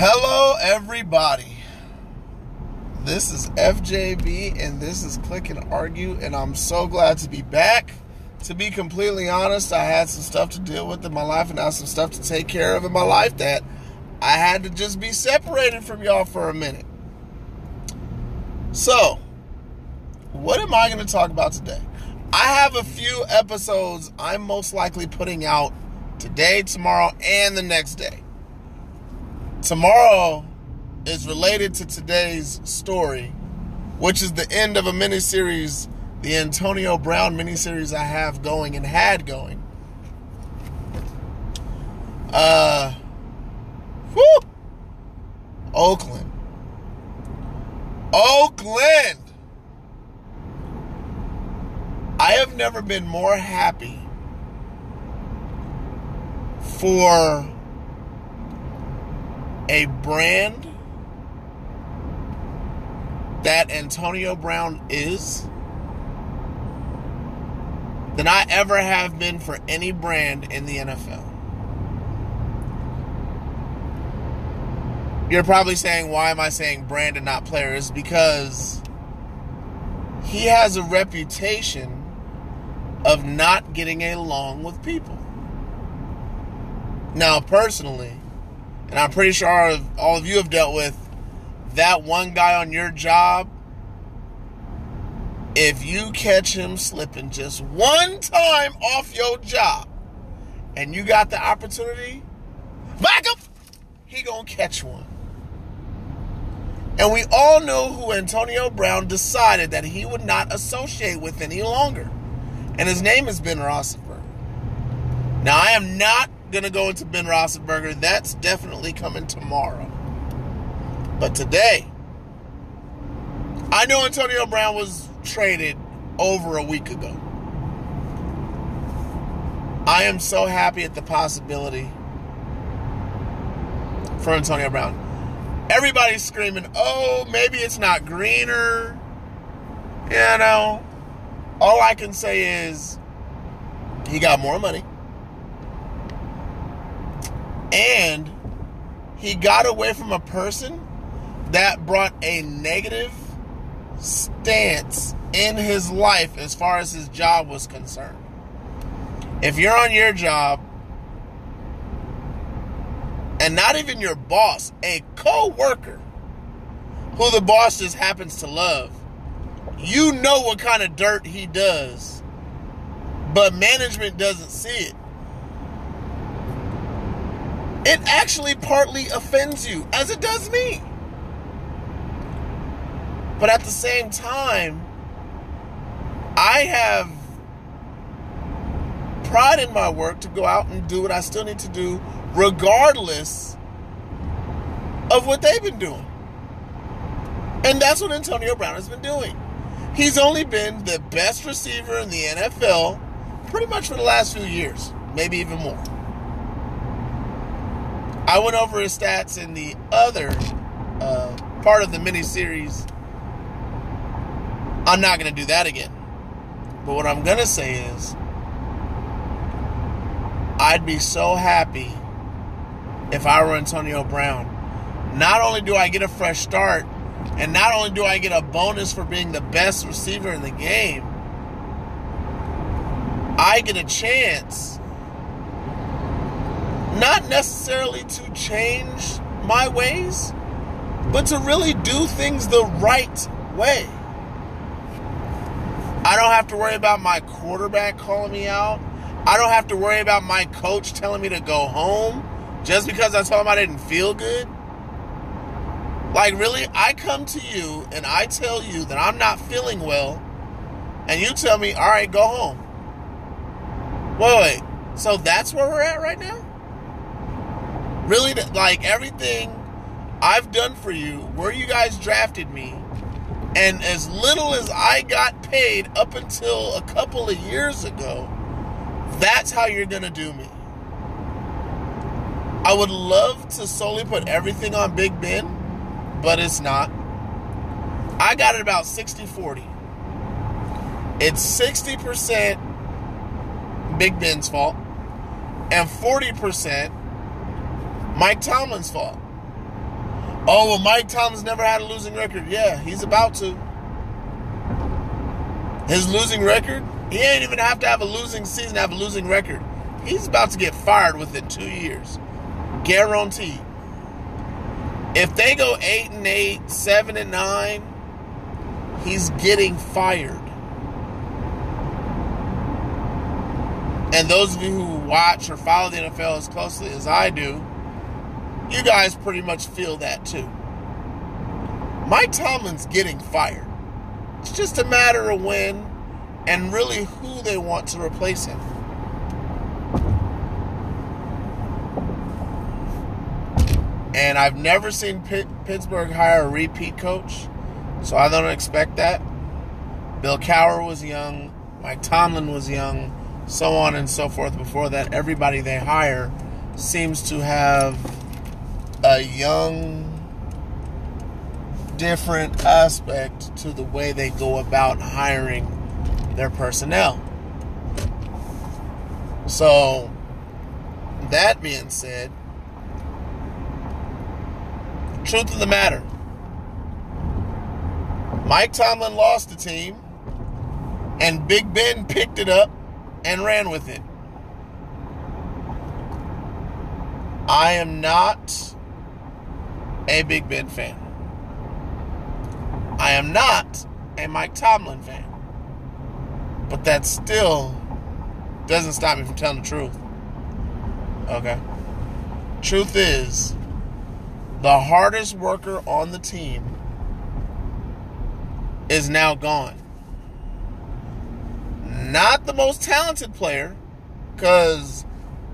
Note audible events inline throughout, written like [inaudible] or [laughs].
Hello, everybody. This is FJB, and this is Click and Argue, and I'm so glad to be back. To be completely honest, I had some stuff to deal with in my life, and I had some stuff to take care of in my life that I had to just be separated from y'all for a minute. So, what am I going to talk about today? I have a few episodes I'm most likely putting out today, tomorrow, and the next day. Tomorrow is related to today's story, which is the end of a miniseries, the Antonio Brown miniseries I have going and had going. Uh, whew, Oakland. Oakland! I have never been more happy for a brand that Antonio Brown is than I ever have been for any brand in the NFL. You're probably saying, why am I saying brand and not players? Because he has a reputation of not getting along with people. Now, personally, and I'm pretty sure all of you have dealt with that one guy on your job. If you catch him slipping just one time off your job and you got the opportunity, back up, he gonna catch one. And we all know who Antonio Brown decided that he would not associate with any longer. And his name is Ben Roethlisberger. Now, I am not to go into Ben Roethlisberger. That's definitely coming tomorrow. But today, I know Antonio Brown was traded over a week ago. I am so happy at the possibility for Antonio Brown. Everybody's screaming, oh, maybe it's not greener. You know, all I can say is he got more money. And he got away from a person that brought a negative stance in his life as far as his job was concerned. If you're on your job and not even your boss, a co-worker who the boss just happens to love, you know what kind of dirt he does, but management doesn't see it it actually partly offends you, as it does me. But at the same time, I have pride in my work to go out and do what I still need to do, regardless of what they've been doing. And that's what Antonio Brown has been doing. He's only been the best receiver in the NFL pretty much for the last few years, maybe even more. I went over his stats in the other uh, part of the mini series. I'm not going to do that again. But what I'm going to say is, I'd be so happy if I were Antonio Brown. Not only do I get a fresh start, and not only do I get a bonus for being the best receiver in the game, I get a chance not necessarily to change my ways, but to really do things the right way. I don't have to worry about my quarterback calling me out. I don't have to worry about my coach telling me to go home just because I told him I didn't feel good. Like, really, I come to you and I tell you that I'm not feeling well, and you tell me, all right, go home. Wait, wait. So that's where we're at right now? Really like everything I've done for you, where you guys drafted me, and as little as I got paid up until a couple of years ago, that's how you're to do me. I would love to solely put everything on Big Ben, but it's not. I got it about 60 40. It's 60% Big Ben's fault and 40% Mike Tomlin's fault. Oh, well, Mike Tomlin's never had a losing record. Yeah, he's about to. His losing record, he ain't even have to have a losing season have a losing record. He's about to get fired within two years. Guaranteed. If they go eight and eight, seven and nine, he's getting fired. And those of you who watch or follow the NFL as closely as I do, you guys pretty much feel that too. Mike Tomlin's getting fired. It's just a matter of when and really who they want to replace him. And I've never seen Pitt, Pittsburgh hire a repeat coach, so I don't expect that. Bill Cowher was young, Mike Tomlin was young, so on and so forth. Before that, everybody they hire seems to have a young, different aspect to the way they go about hiring their personnel. So, that being said, truth of the matter, Mike Tomlin lost the team, and Big Ben picked it up and ran with it. I am not a Big Ben fan. I am not a Mike Tomlin fan. But that still doesn't stop me from telling the truth. Okay? Truth is, the hardest worker on the team is now gone. Not the most talented player, because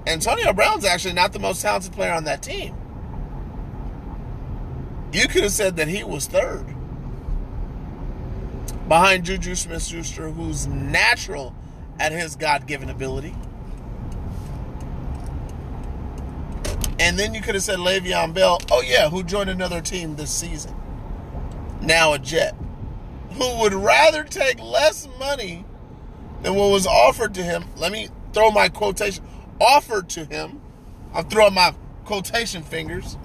Antonio Brown's actually not the most talented player on that team. You could have said that he was third behind Juju Smith Schuster, who's natural at his God given ability. And then you could have said Le'Veon Bell, oh yeah, who joined another team this season. Now a Jet. Who would rather take less money than what was offered to him. Let me throw my quotation. Offered to him. I'm throwing my quotation fingers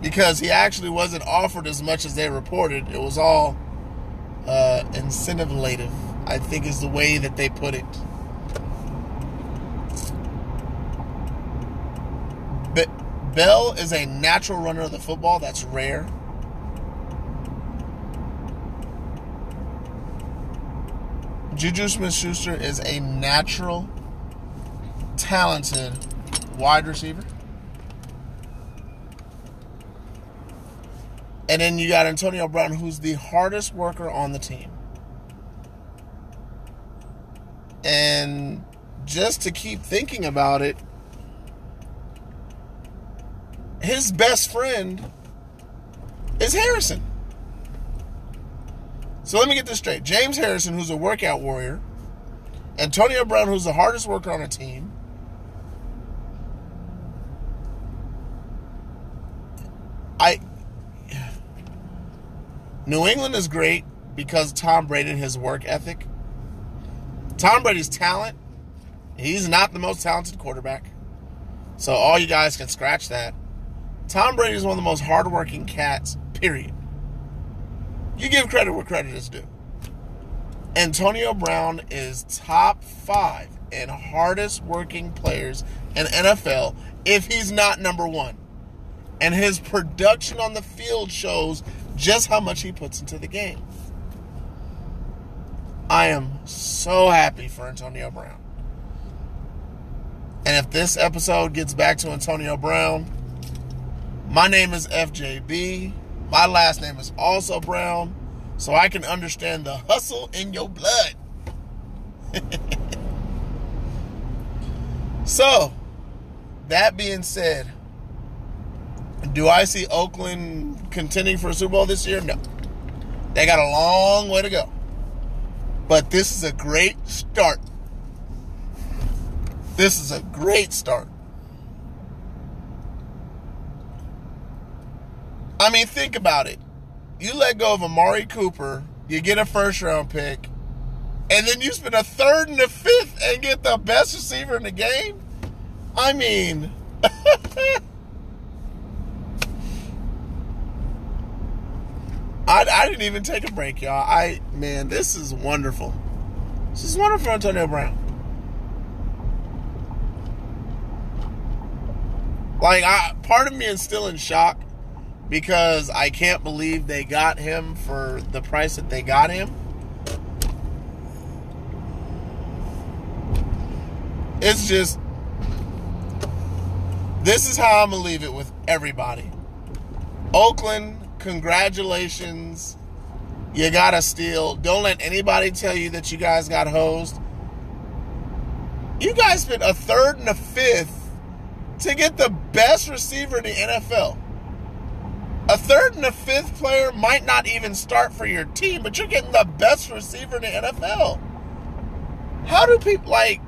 because he actually wasn't offered as much as they reported. It was all uh, I think is the way that they put it. But Bell is a natural runner of the football. That's rare. Juju Smith Schuster is a natural, talented wide receiver. And then you got Antonio Brown, who's the hardest worker on the team. And just to keep thinking about it, his best friend is Harrison. So let me get this straight. James Harrison, who's a workout warrior, Antonio Brown, who's the hardest worker on a team, I New England is great because Tom Brady and his work ethic. Tom Brady's talent, he's not the most talented quarterback. So all you guys can scratch that. Tom Brady is one of the most hardworking cats, period. You give credit where credit is due. Antonio Brown is top five in hardest working players in NFL if he's not number one. And his production on the field shows just how much he puts into the game. I am so happy for Antonio Brown. And if this episode gets back to Antonio Brown, my name is FJB. My last name is also Brown, so I can understand the hustle in your blood. [laughs] so, that being said, do I see Oakland contending for a Super Bowl this year? No. They got a long way to go. But this is a great start. This is a great start. I mean, think about it. You let go of Amari Cooper, you get a first round pick, and then you spend a third and a fifth and get the best receiver in the game? I mean, [laughs] I didn't even take a break, y'all. I man, this is wonderful. This is wonderful, Antonio Brown. Like, I part of me is still in shock because I can't believe they got him for the price that they got him. It's just this is how I'm gonna leave it with everybody. Oakland, congratulations. You got a steal. Don't let anybody tell you that you guys got hosed. You guys spent a third and a fifth to get the best receiver in the NFL. A third and a fifth player might not even start for your team, but you're getting the best receiver in the NFL. How do people like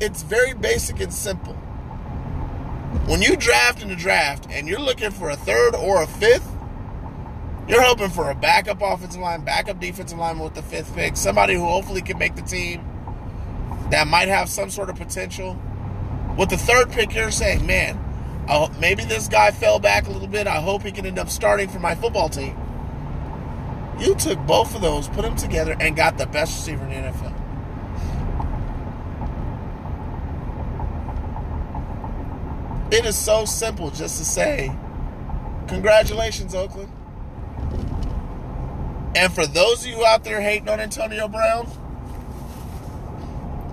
it's very basic and simple. When you draft in the draft and you're looking for a third or a fifth, you're hoping for a backup offensive line, backup defensive line with the fifth pick, somebody who hopefully can make the team that might have some sort of potential. With the third pick, you're saying, man, maybe this guy fell back a little bit. I hope he can end up starting for my football team. You took both of those, put them together, and got the best receiver in the NFL. It is so simple just to say, congratulations, Oakland. And for those of you out there hating on Antonio Brown,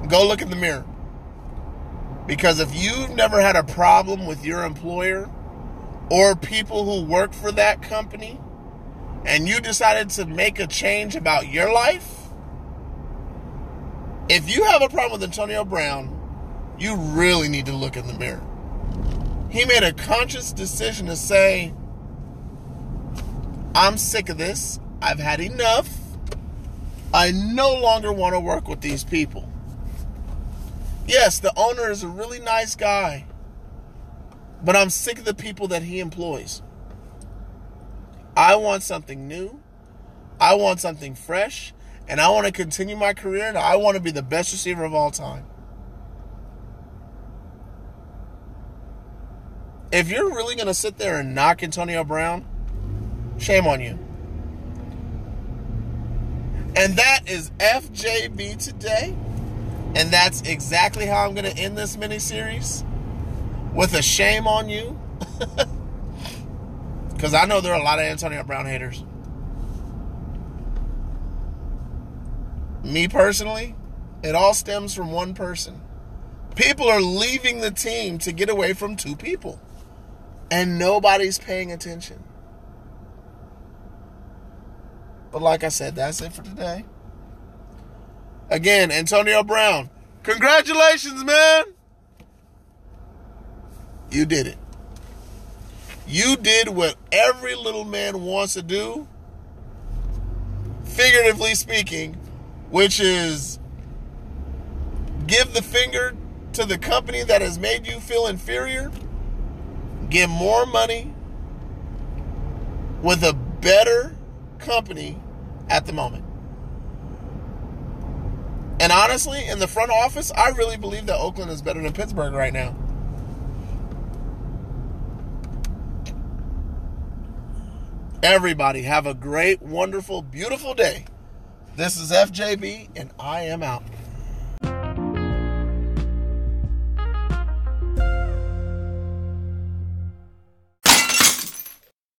go look in the mirror. Because if you've never had a problem with your employer or people who work for that company, and you decided to make a change about your life, if you have a problem with Antonio Brown, you really need to look in the mirror he made a conscious decision to say, I'm sick of this. I've had enough. I no longer want to work with these people. Yes, the owner is a really nice guy, but I'm sick of the people that he employs. I want something new. I want something fresh, and I want to continue my career, and I want to be the best receiver of all time. if you're really going to sit there and knock Antonio Brown, shame on you. And that is FJB today. And that's exactly how I'm going to end this mini series with a shame on you. [laughs] Because I know there are a lot of Antonio Brown haters. Me personally, it all stems from one person. People are leaving the team to get away from two people and nobody's paying attention. But like I said, that's it for today. Again, Antonio Brown, congratulations, man. You did it. You did what every little man wants to do, figuratively speaking, which is give the finger to the company that has made you feel inferior get more money with a better company at the moment. And honestly, in the front office, I really believe that Oakland is better than Pittsburgh right now. Everybody, have a great, wonderful, beautiful day. This is FJB, and I am out.